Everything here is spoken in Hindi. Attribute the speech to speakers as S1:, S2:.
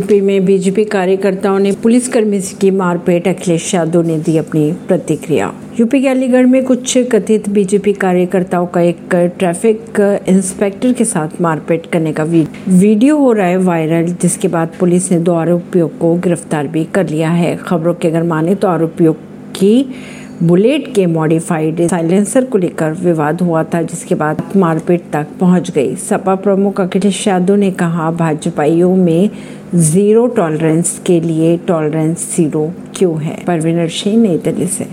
S1: यूपी में बीजेपी कार्यकर्ताओं ने पुलिसकर्मी की मारपीट, अखिलेश यादव ने दी अपनी प्रतिक्रिया। यूपी के अलीगढ़ में कुछ कथित बीजेपी कार्यकर्ताओं का एक ट्रैफ़िक इंस्पेक्टर के साथ मारपीट करने का वीडियो हो रहा है वायरल, जिसके बाद पुलिस ने दो आरोपियों को गिरफ़्तार भी कर लिया है। खबरों के अगर माने तो आरोपियों की बुलेट के मॉडिफाइड साइलेंसर को लेकर विवाद हुआ था, जिसके बाद मारपीट तक पहुँच गई। सपा प्रमुख अखिलेश यादव ने कहा, भाजपाइयों में ज़ीरो टॉलरेंस के लिए टॉलरेंस ज़ीरो क्यों है? परवीनर सिंह नई दिल्ली से